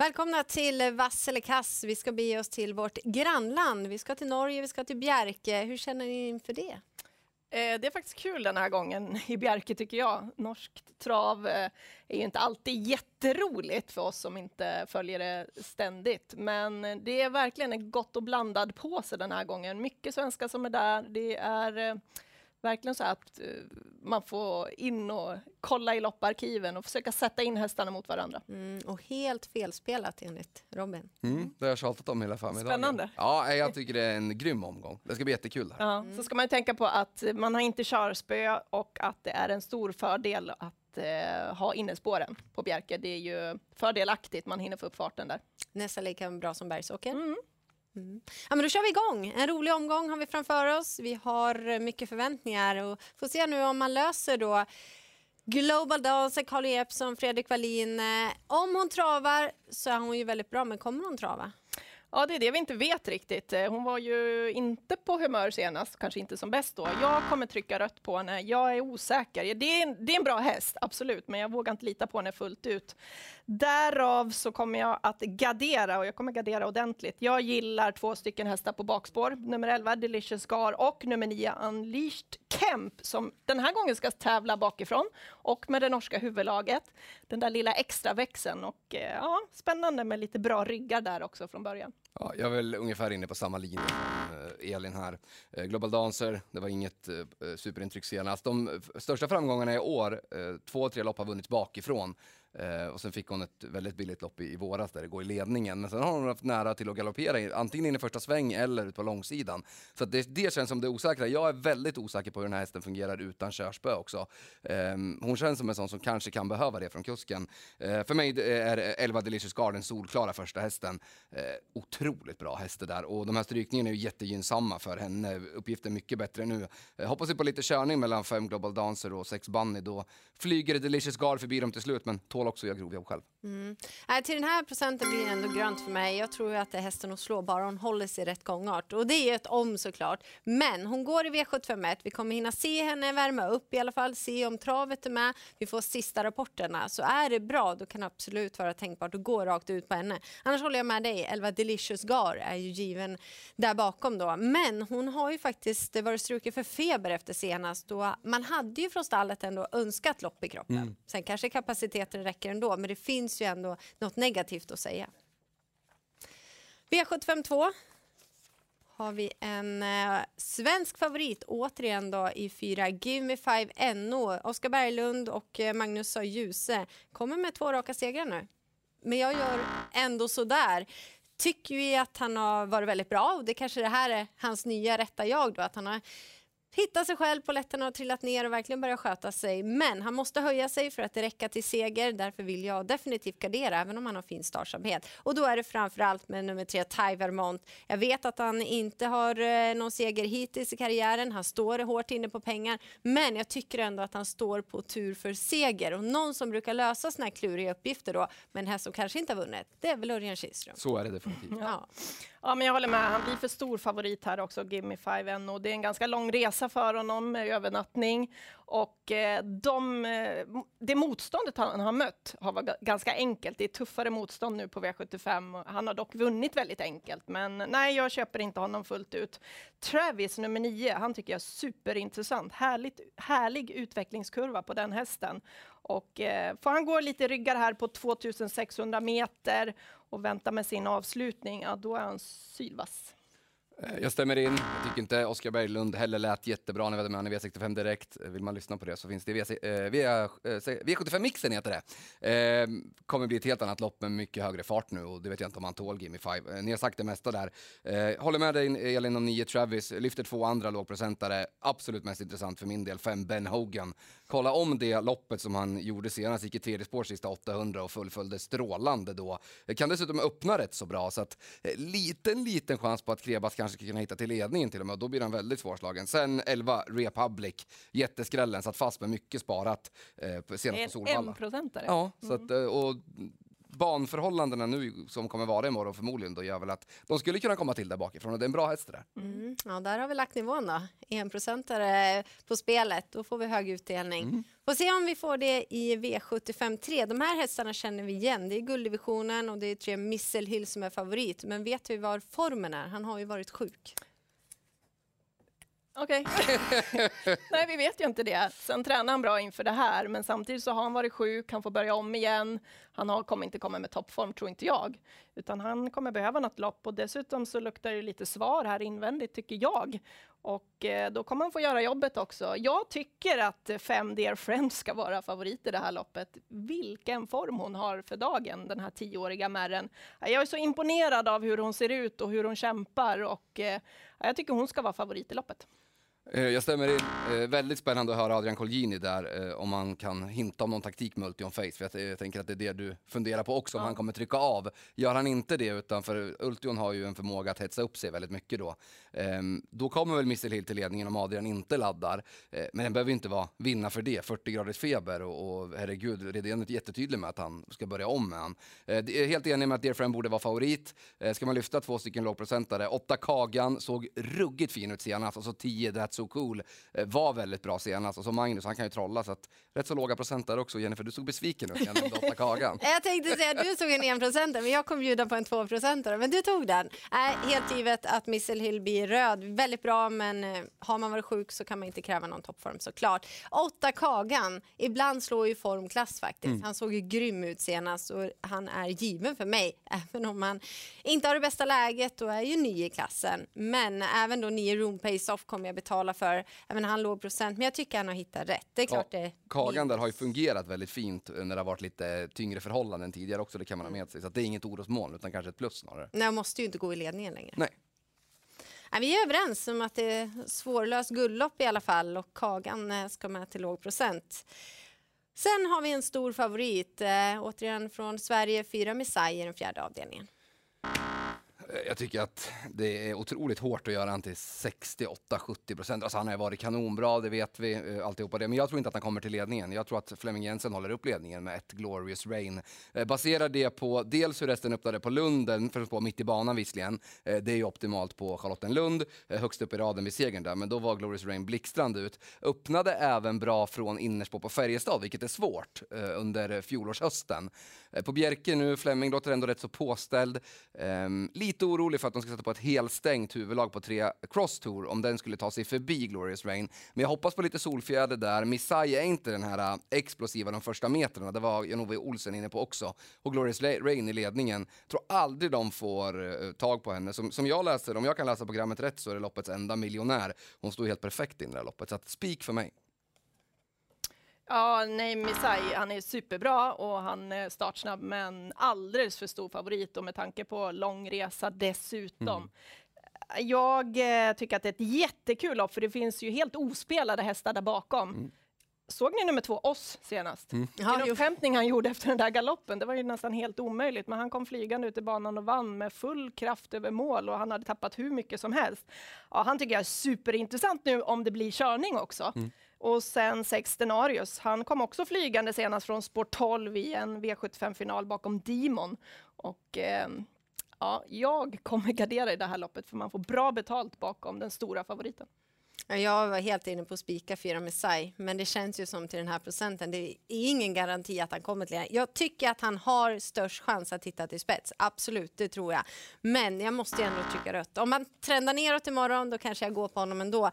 Välkomna till Vasselekass. Vi ska bege oss till vårt grannland. Vi ska till Norge, vi ska till Bjerke. Hur känner ni inför det? Eh, det är faktiskt kul den här gången i Bjerke tycker jag. Norskt trav eh, är ju inte alltid jätteroligt för oss som inte följer det ständigt. Men eh, det är verkligen en gott och blandad påse den här gången. Mycket svenskar som är där. Det är verkligen så att man får in och kolla i lopparkiven och försöka sätta in hästarna mot varandra. Mm, och helt felspelat enligt Robin. Mm, det har jag tjatat om hela förmiddagen. Spännande. Ja, jag tycker det är en grym omgång. Det ska bli jättekul. Här. Ja, mm. Så ska man tänka på att man har inte körspö och att det är en stor fördel att eh, ha innespåren på Bjerke. Det är ju fördelaktigt, man hinner få upp farten där. Nästan lika bra som bergsåker. Mm. Mm. Ja, men då kör vi igång. En rolig omgång har vi framför oss. Vi har eh, mycket förväntningar och får se nu om man löser då Global Dancer, Carly Jeppsson, Fredrik Wallin. Eh, om hon travar så är hon ju väldigt bra, men kommer hon trava? Ja, det är det vi inte vet riktigt. Eh, hon var ju inte på humör senast, kanske inte som bäst då. Jag kommer trycka rött på henne. Jag är osäker. Det är, en, det är en bra häst, absolut, men jag vågar inte lita på henne fullt ut. Därav så kommer jag att gardera, och jag kommer gardera ordentligt. Jag gillar två stycken hästar på bakspår. Nummer 11, Delicious Gar, och nummer 9, Unleashed Kemp, som den här gången ska tävla bakifrån, och med det norska huvudlaget. Den där lilla extra växeln och eh, ja, spännande med lite bra ryggar där också från början. Ja, jag är väl ungefär inne på samma linje som eh, Elin här. Eh, Global Dancer, det var inget superintryck senast. De största framgångarna i år, två, tre lopp har vunnits bakifrån. Eh, och sen fick hon ett väldigt billigt lopp i, i våras där det går i ledningen. Men sen har hon haft nära till att galoppera, antingen in i första sväng eller ut på långsidan. Så det, det känns som det osäkra. Jag är väldigt osäker på hur den här hästen fungerar utan körspö också. Eh, hon känns som en sån som kanske kan behöva det från kusken. Eh, för mig är 11 Delicious Garden solklara första hästen. Eh, otroligt bra häst det där och de här strykningarna är ju jättegynnsamma för henne. Uppgiften är mycket bättre nu. Eh, hoppas vi på lite körning mellan fem Global Dancer och sex Bunny. Då flyger Delicious Guard förbi dem till slut, men tål också att göra grovjobb själv. Mm. Till den här procenten blir det ändå grönt för mig. Jag tror att det är hästen att slå, bara hon håller sig rätt gångart. Och det är ett om såklart. Men hon går i V751. Vi kommer hinna se henne värma upp i alla fall, se om travet är med. Vi får sista rapporterna. Så är det bra, då kan det absolut vara tänkbart att gå rakt ut på henne. Annars håller jag med dig. 11 Delicious Gar är ju given där bakom då. Men hon har ju faktiskt varit struken för feber efter senast. Då man hade ju från stallet ändå önskat lopp i kroppen. Mm. Sen kanske kapaciteten räcker ändå, men det finns ju ändå något negativt att säga. V752 har vi en eh, svensk favorit återigen då i fyra Give Me Five NO. Oskar Berglund och eh, Magnus A. Djuse kommer med två raka segrar nu. Men jag gör ändå sådär. Tycker vi att han har varit väldigt bra och det kanske det här är hans nya rätta jag då, att han har hitta sig själv, på lätten har trillat ner och verkligen börja sköta sig. Men han måste höja sig för att det räcka till seger. Därför vill jag definitivt gardera, även om han har fin startsamhet. Och då är det framförallt med nummer tre, Ty Vermont. Jag vet att han inte har eh, någon seger hittills i karriären. Han står hårt inne på pengar. Men jag tycker ändå att han står på tur för seger. Och någon som brukar lösa såna här kluriga uppgifter då, men här som kanske inte har vunnit, det är väl Örjan Kihlström. Så är det definitivt. Ja. ja, men jag håller med. Han blir för stor favorit här också, Give Me Five NO. Det är en ganska lång resa fixa för honom med övernattning. Och eh, de, eh, det motståndet han har mött har varit ganska enkelt. Det är tuffare motstånd nu på V75. Han har dock vunnit väldigt enkelt. Men nej, jag köper inte honom fullt ut. Travis, nummer nio, han tycker jag är superintressant. Härligt, härlig utvecklingskurva på den hästen. Och eh, får han gå lite ryggar här på 2600 meter och vänta med sin avslutning, ja då är han sylvass. Eh, jag stämmer in. Jag tycker inte Oskar Berglund heller lät jättebra när vi hade med honom i V65 direkt. Eh, vill man lyssna på det så finns det i V75-mixen eh, heter det. Ehm, kommer bli ett helt annat lopp med mycket högre fart nu och det vet jag inte om han tål Gimme 5. Ni har sagt det mesta där. Håller med dig Elin om 9 Travis, lyfter två andra lågprocentare. Absolut mest intressant för min del, 5 Ben Hogan. Kolla om det loppet som han gjorde senast, gick i tredje spår sista 800 och fullföljde strålande då. Kan dessutom öppna rätt så bra så att liten, liten chans på att Krebas kanske kanske kunna hitta till ledningen till och med och då blir han väldigt svårslagen. Sen 11 Republic, jätteskrällen, satt fast med mycket sparat eh, senast på Solvalla. En procentare. Ja, så att, eh, och banförhållandena nu som kommer vara imorgon förmodligen då gör väl att de skulle kunna komma till där bakifrån och det är en bra häst det där. Mm. Ja, där har vi lagt nivån då. Enprocentare på spelet, då får vi hög utdelning. Mm. Får se om vi får det i V75 3. De här hästarna känner vi igen. Det är gulddivisionen och det är tre Misselhill som är favorit. Men vet vi var formen är? Han har ju varit sjuk. Okej. Okay. Nej, vi vet ju inte det. Sen tränar han bra inför det här, men samtidigt så har han varit sjuk, han får börja om igen. Han har, kommer inte komma med toppform, tror inte jag, utan han kommer behöva något lopp och dessutom så luktar det lite svar här invändigt, tycker jag. Och eh, då kommer han få göra jobbet också. Jag tycker att fem Dear Friends ska vara favorit i det här loppet. Vilken form hon har för dagen, den här tioåriga märren. Jag är så imponerad av hur hon ser ut och hur hon kämpar och eh, jag tycker hon ska vara favorit i loppet. Eh, jag stämmer in. Eh, väldigt spännande att höra Adrian Colgjini där, eh, om man kan hinta om någon taktik multi on face. För jag, jag, tänker att det är det du funderar på också, om ja. han kommer trycka av. Gör han inte det, utan för Ultion har ju en förmåga att hetsa upp sig väldigt mycket då. Ehm, då kommer väl Missile Hill till ledningen om Adrian inte laddar. men den behöver inte vara vinna för det. 40 graders feber och, och herregud, Redén är jättetydlig med att han ska börja om med han. Helt enig med att Dear Friend borde vara favorit. ska man lyfta två stycken lågprocentare, 8 Kagan såg ruggigt fin ut senast och så 10 That's So Cool eh, var väldigt bra senast. Och så Magnus, han kan ju trolla så att rätt så låga procent där också. Jennifer, du såg besviken ut jag tänkte säga att du såg en enprocentare, men jag kommer bjuda på en tvåprocentare. Men du tog den. Äh, helt givet att Missile Hill blir röd. Väldigt bra, men eh, har man varit sjuk så kan man inte kräva någon toppform såklart. Åtta Kagan, ibland slår ju formklass faktiskt. Mm. Han såg ju grym ut senast och han är given för mig, även om han inte har det bästa läget och är ju ny i klassen. Men även då nio room pace off kommer jag betala för. Även han låg procent, men jag tycker han har hittat rätt. Det är klart ja, det Kagan där har ju fungerat väldigt fint när det har varit lite tyngre förhållanden tidigare också, det kan man ha med sig. Så det är inget orosmoln, utan kanske ett plus snarare. Nej, jag måste ju inte gå i ledningen längre. Nej. Nej, vi är överens om att det är svårlöst guldlopp i alla fall och Kagan eh, ska med till låg procent. Sen har vi en stor favorit, äh, återigen från Sverige, fyra Messiah i den fjärde avdelningen. Jag tycker att det är otroligt hårt att göra han till 68-70 procent. Alltså han har ju varit kanonbra, det vet vi, eh, alltihopa det. Men jag tror inte att han kommer till ledningen. Jag tror att Flemming Jensen håller upp ledningen med ett Glorious Rain. Eh, baserar det på dels hur resten öppnade på Lunden, för på mitt i banan visserligen. Eh, det är ju optimalt på Charlottenlund, högst upp i raden vid segern där. Men då var Glorious Rain blixtrande ut. Öppnade även bra från innerspår på Färjestad, vilket är svårt under fjolårshösten. På Bjerke nu, Flemming låter ändå rätt så påställd. Ehm, lite lite orolig för att de ska sätta på ett helstängt huvudlag på tre Cross Tour om den skulle ta sig förbi Glorious Rain. Men jag hoppas på lite solfjäder där. Missai är inte den här äh, explosiva de första metrarna. Det var Jan-Ove Olsen inne på också. Och Glorious Rain i ledningen. Tror aldrig de får äh, tag på henne. Som, som jag läser, om jag kan läsa programmet rätt så är det loppets enda miljonär. Hon står helt perfekt in i det här loppet. Så att spik för mig. Ja, nej, Misai, han är superbra och han är startsnabb, men alldeles för stor favorit och med tanke på lång resa dessutom. Mm. Jag eh, tycker att det är ett jättekul lopp, för det finns ju helt ospelade hästar där bakom. Mm. Såg ni nummer två, oss, senast? Mm. Ja, upphämtning han gjorde efter den där galoppen, det var ju nästan helt omöjligt, men han kom flygande ut i banan och vann med full kraft över mål och han hade tappat hur mycket som helst. Ja, han tycker jag är superintressant nu om det blir körning också. Mm. Och sen sex Denarius, han kom också flygande senast från spår 12 i en V75-final bakom Demon. Och eh, ja, jag kommer gardera i det här loppet för man får bra betalt bakom den stora favoriten. Jag var helt inne på att spika fyra Messiah, men det känns ju som till den här procenten. Det är ingen garanti att han kommer till Jag tycker att han har störst chans att hitta till spets. Absolut, det tror jag. Men jag måste ju ändå trycka rött. Om man trendar neråt imorgon, då kanske jag går på honom ändå.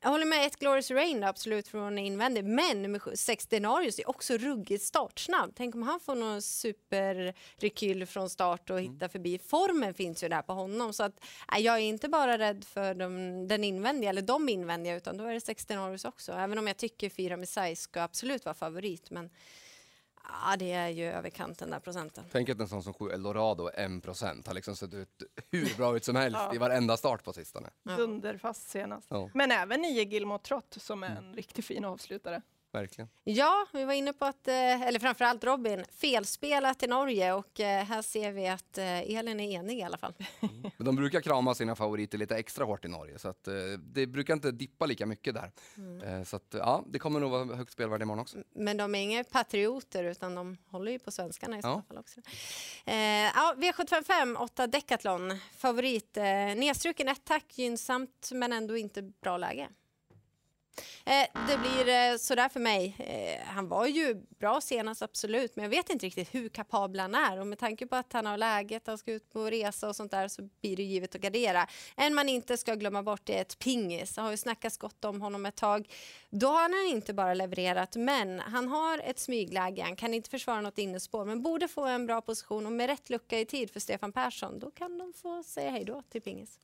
Jag håller med, ett Glorious Rain absolut från invändig, men nummer 6 Denarius är också ruggigt startsnabb. Tänk om han får någon superrekyl från start och hittar förbi. Formen finns ju där på honom så att äh, jag är inte bara rädd för de, den invändiga eller de invändiga utan då är det 6 Denarius också. Även om jag tycker 4 Messiah ska absolut vara favorit men Ja, det är ju över kanten där procenten. Tänk att en sån som 7 Eldorado är 1 procent. Har liksom sett ut hur bra ut som helst ja. i varenda start på sistone. Ja. Dunderfast senast. Ja. Men även 9 Gilmore Trott som är en mm. riktigt fin avslutare. Verkligen. Ja, vi var inne på att, eh, eller framförallt Robin, felspelat i Norge och eh, här ser vi att eh, Elin är enig i alla fall. Men de brukar krama sina favoriter lite extra hårt i Norge, så att, det brukar inte dippa lika mycket där. Eh, så att, ja, det kommer nog vara högt spelvärde imorgon också. Men de är inga patrioter utan de håller ju på svenskarna i så Ja. fall också. Ja, V755, 8 Decathlon, favorit. Nedstruken ett tack, gynnsamt men ändå inte bra läge. Eh, det blir eh, sådär för mig. Eh, han var ju bra senast, absolut, men jag vet inte riktigt hur kapabel han är. Och med tanke på att han har läget, han ska ut på resa och sånt där så blir det givet att gardera. En man inte ska glömma bort är ett pingis. Det har ju snackats gott om honom ett tag. Då har han inte bara levererat, men han har ett smygläge. Han kan inte försvara något innespår, men borde få en bra position och med rätt lucka i tid för Stefan Persson, då kan de få säga hej då till pingis.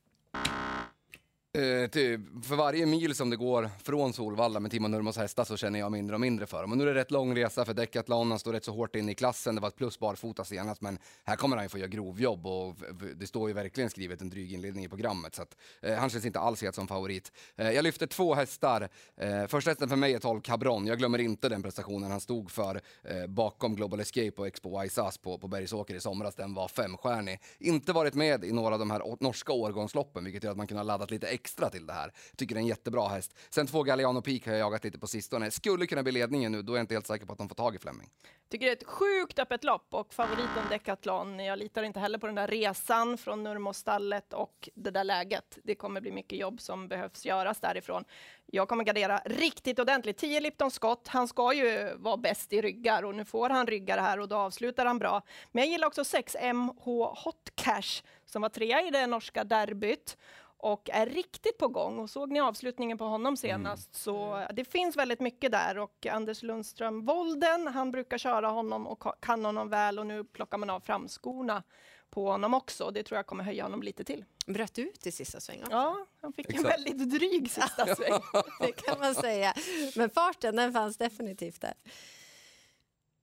Eh, typ, för varje mil som det går från Solvalla med Timo Nurmos hästar så känner jag mindre och mindre för dem. Och nu är det rätt lång resa för Decathlon, han står rätt så hårt in i klassen. Det var ett plus barfota senast, men här kommer han ju få göra grovjobb och det står ju verkligen skrivet en dryg inledning i programmet. Så att, eh, han känns inte alls helt som favorit. Eh, jag lyfter två hästar. Eh, första hästen för mig är 12 Cabron. Jag glömmer inte den prestationen han stod för eh, bakom Global Escape och Expo Wise Ass på, på Bergsåker i somras. Den var femstjärnig. Inte varit med i några av de här norska årgångsloppen, vilket gör att man kunde ha laddat lite extra till det här. Tycker det är en jättebra häst. Sen två Galliano Peak har jag jagat lite på sistone. Skulle kunna bli ledningen nu, då är jag inte helt säker på att de får tag i Fleming. Tycker det är ett sjukt öppet lopp och favoriten Decathlon. Jag litar inte heller på den där resan från Nurmostallet och det där läget. Det kommer bli mycket jobb som behövs göras därifrån. Jag kommer gardera riktigt ordentligt. 10 Lipton Scott, han ska ju vara bäst i ryggar och nu får han ryggar här och då avslutar han bra. Men jag gillar också 6 MH Hot Cash som var trea i det norska derbyt och är riktigt på gång. Och såg ni avslutningen på honom senast så det finns väldigt mycket där och Anders Lundström Volden, han brukar köra honom och ka- kan honom väl och nu plockar man av framskorna på honom också. Det tror jag kommer höja honom lite till. Bröt ut i sista svängen. Ja, han fick en Exakt. väldigt dryg sista sväng. Det kan man säga. Men farten den fanns definitivt där.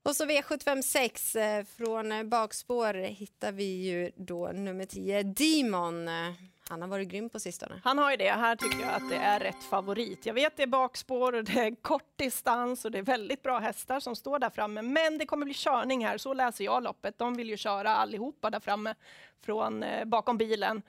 Och så V756 eh, från bakspår hittar vi ju då nummer 10 Demon. Han har varit grym på sistone. Han har ju det. Här tycker jag att det är rätt favorit. Jag vet det är bakspår och det är kort distans och det är väldigt bra hästar som står där framme. Men det kommer bli körning här, så läser jag loppet. De vill ju köra allihopa där framme från eh, bakom bilen.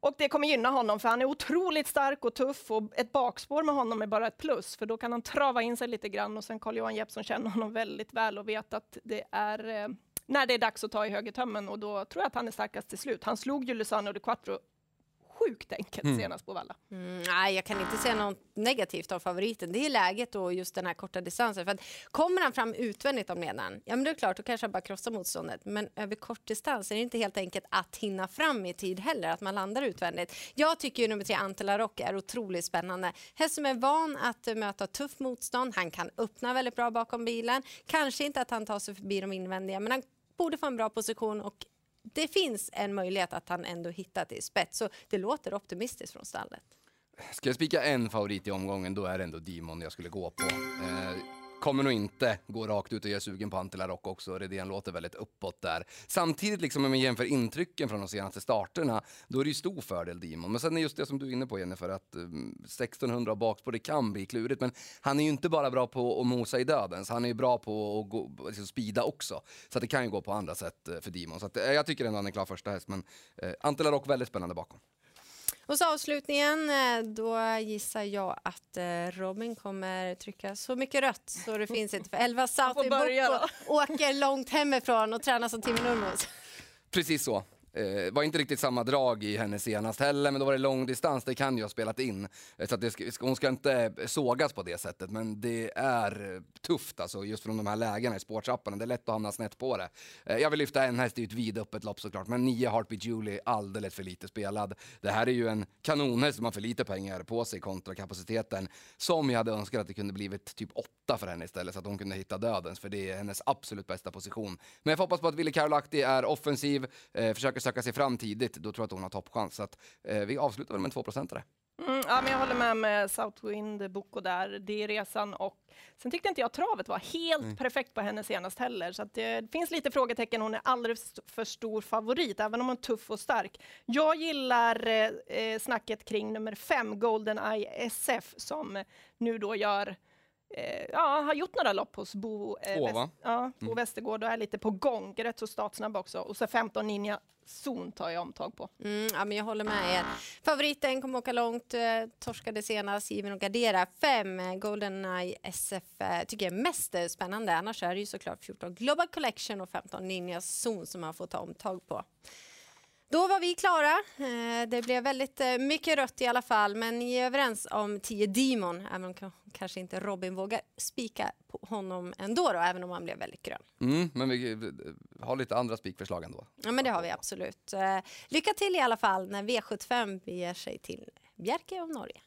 Och det kommer gynna honom för han är otroligt stark och tuff och ett bakspår med honom är bara ett plus för då kan han trava in sig lite grann och sen Carl-Johan Jeppsson känner honom väldigt väl och vet att det är eh, när det är dags att ta i högertömmen och då tror jag att han är starkast till slut. Han slog ju Lusano de Quattro sjukt enkelt senast på Valla. Mm, nej, jag kan inte säga något negativt av favoriten. Det är läget och just den här korta distansen. För att kommer han fram utvändigt om ledaren, ja men det är klart, då kanske han bara krossar motståndet. Men över kort distans är det inte helt enkelt att hinna fram i tid heller, att man landar utvändigt. Jag tycker ju nummer tre, Antela Rock, är otroligt spännande. Häst som är van att möta tufft motstånd, han kan öppna väldigt bra bakom bilen. Kanske inte att han tar sig förbi de invändiga, men han borde få en bra position och det finns en möjlighet att han ändå hittar till spets. Så det låter optimistiskt från stallet. Ska jag spika en favorit i omgången, då är det ändå Demon jag skulle gå på. Eh, kommer nog inte gå rakt ut och göra sugen på Antila Rock också. Redén låter väldigt uppåt där. Samtidigt, liksom om man jämför intrycken från de senaste starterna, då är det ju stor fördel Demon. Men sen är just det som du är inne på Jennifer, att um, 1600 bakspår, det kan bli klurigt. Men han är ju inte bara bra på att mosa i dödens, han är ju bra på att gå, liksom spida också. Så att det kan ju gå på andra sätt eh, för Demon. Så att, eh, jag tycker ändå han är klar första häst, men eh, Antila Rock väldigt spännande bakom. Och så avslutningen, eh, då gissar jag att eh, Robin kommer trycka så mycket rött så det finns inte. För Elva Sauti börja Boko åker långt hemifrån och tränar som Timo Nurmos. Precis så. Eh, var inte riktigt samma drag i henne senast heller, men då var det långdistans. Det kan ju ha spelat in. Eh, så att det ska, hon ska inte sågas på det sättet, men det är eh, tufft alltså, just från de här lägena i sporttrappan. Det är lätt att hamna snett på det. Eh, jag vill lyfta en häst, det är ju ett vidöppet lopp såklart, men nio Heartbeat Julie, alldeles för lite spelad. Det här är ju en kanonhäst som har för lite pengar på sig kontra kapaciteten, som jag hade önskat att det kunde blivit typ åtta för henne istället, så att hon kunde hitta dödens, för det är hennes absolut bästa position. Men jag får hoppas på att Ville Karolahti är offensiv, eh, försöker söka sig fram tidigt, då tror jag att hon har toppchans. Så att, eh, vi avslutar väl med en 2-procentare. Mm, ja, men jag håller med med Southwind Boko där. Det är resan och sen tyckte inte jag travet var helt perfekt på henne senast heller. Så att det finns lite frågetecken. Hon är alldeles för stor favorit, även om hon är tuff och stark. Jag gillar eh, snacket kring nummer fem, Golden Eye SF, som nu då gör eh, ja, har gjort några lopp hos Bo, eh, Väst- ja, Bo Westergård och är lite på gång. Rätt så startsnabb också. Och så 15 Ninja Zon tar jag omtag på. Mm, ja, men jag håller med er. Favoriten kommer åka långt, eh, torskade senast, given och gardera. Fem, eh, Goldeneye SF eh, tycker jag är mest eh, spännande. Annars är det ju såklart 14 Global Collection och 15 Ninja Zone som man får ta omtag på. Då var vi klara. Eh, Det blev väldigt eh, mycket rött i alla fall, men ni är överens om 10 Demon, även om kanske inte Robin vågar spika på honom ändå, då, även om han blev väldigt grön. Mm, men vi har lite andra spikförslag ändå. Ja, men det har vi absolut. Eh, Lycka till i alla fall när V75 beger sig till Bjerke och Norge.